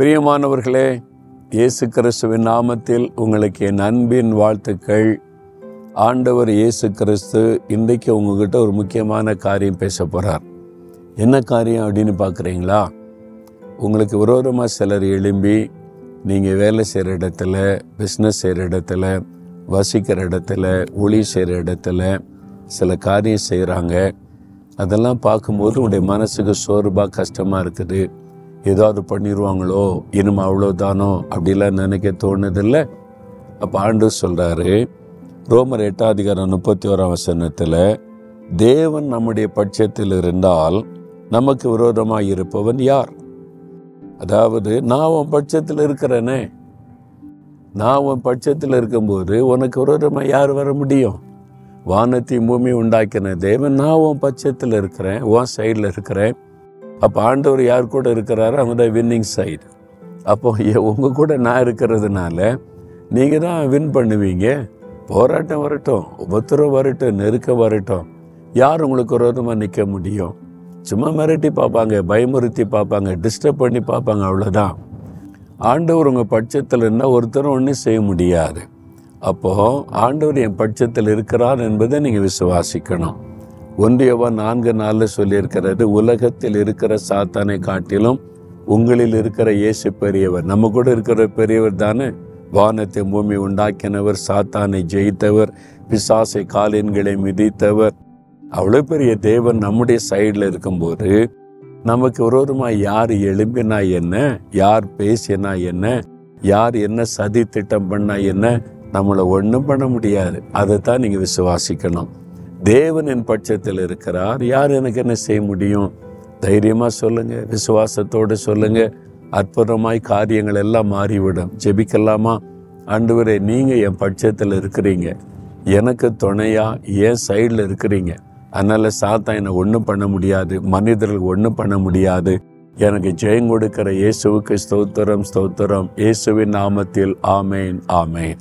பிரியமானவர்களே இயேசு கிறிஸ்துவின் நாமத்தில் உங்களுக்கு என் அன்பின் வாழ்த்துக்கள். ஆண்டவர் இயேசு கிறிஸ்து இன்றைக்கு உங்ககிட்ட ஒரு முக்கியமான காரியம் பேச போகிறார் என்ன காரியம் அப்படின்னு பார்க்குறீங்களா? உங்களுக்கு விரோதமாக சிலர் எழும்பி நீங்கள் வேலை செய்கிற இடத்துல பிஸ்னஸ் செய்கிற இடத்துல வசிக்கிற இடத்துல ஒளி செய்கிற இடத்துல சில காரியம் செய்கிறாங்க. அதெல்லாம் பார்க்கும்போது உங்களுடைய மனசுக்கு சோர்வாக கஷ்டமாக இருக்குது. ஏதாவது பண்ணிடுவாங்களோ இனிமே அவ்வளோதானோ அப்படிலாம் நினைக்க தோணுதில்ல. அப்போ ஆண்டு சொல்கிறாரு ரோமர் எட்டாம் அதிகாரம் முப்பத்தி ஓராம் வசனத்தில் தேவன் நம்முடைய பட்சத்தில் இருந்தால் நமக்கு விரோதமாக இருப்பவன் யார்? அதாவது நான் உன் பட்சத்தில் இருக்கிறேனே. நான் உன் பட்சத்தில் இருக்கும்போது உனக்கு விரோதமாக யார் வர முடியும்? வானத்தையும் பூமி உண்டாக்கின தேவன் நான் உன் பட்சத்தில் இருக்கிறேன் உன் சைடில் இருக்கிறேன். அப்போ ஆண்டவர் யார் கூட இருக்கிறாரோ அவங்க தான் வின்னிங் சைடு அப்போ உங்கள் கூட நான் இருக்கிறதுனால நீங்கள் தான் வின் பண்ணுவீங்க. போராட்டம் வரட்டும் உபத்திரம் வரட்டும் நெருக்கம் வரட்டும். யார் உங்களுக்கு விரோதமாக நிற்க முடியும்? சும்மா மிரட்டி பார்ப்பாங்க பயமுறுத்தி பார்ப்பாங்க டிஸ்டர்ப் பண்ணி பார்ப்பாங்க அவ்வளோதான் ஆண்டவர் உங்கள் பட்சத்தில் இருந்தால் ஒருத்தரும் ஒன்றும் செய்ய முடியாது. அப்போது ஆண்டவர் என் பட்சத்தில் இருக்கிறார் என்பதை நீங்கள் விசுவாசிக்கணும். ஒன்றியவா நான்கு நாளில் சொல்லியிருக்கிறது உலகத்தில் இருக்கிற சாத்தானை காட்டிலும் உங்களில் இருக்கிற இயேசு பெரியவர். நம்ம கூட இருக்கிற பெரியவர் தானே? வானத்தை பூமி உண்டாக்கினவர் சாத்தானை ஜெயித்தவர் பிசாசை காலின்களை மிதித்தவர். அவ்வளோ பெரிய தேவன் நம்முடைய சைடில் இருக்கும்போது நமக்கு விரோதமாக யார் எழும்பினா என்ன யார் பேசினா என்ன யார் என்ன சதி திட்டம் பண்ணா என்ன நம்மளை ஒன்றும் பண்ண முடியாது. அதை தான் நீங்கள் விசுவாசிக்கணும். தேவன் என் பட்சத்தில் இருக்கிறார். யார் எனக்கு என்ன செய்ய முடியும்? தைரியமாக சொல்லுங்கள் விசுவாசத்தோடு சொல்லுங்கள் அற்புதமாய் காரியங்கள் எல்லாம் மாறிவிடும். ஜெபிக்கலாமா? ஆண்டவரே நீங்கள் என் பட்சத்தில் இருக்கிறீங்க. எனக்கு துணையாக என் சைடில் இருக்கிறீங்க. அதனால் சாத்தா என்னை ஒன்றும் பண்ண முடியாது. மனிதர்களுக்கு ஒன்றும் பண்ண முடியாது. எனக்கு ஜெயம் கொடுக்கிற இயேசுவுக்கு ஸ்தோத்திரம் ஸ்தோத்திரம். இயேசுவின் நாமத்தில் ஆமேன் ஆமேன்.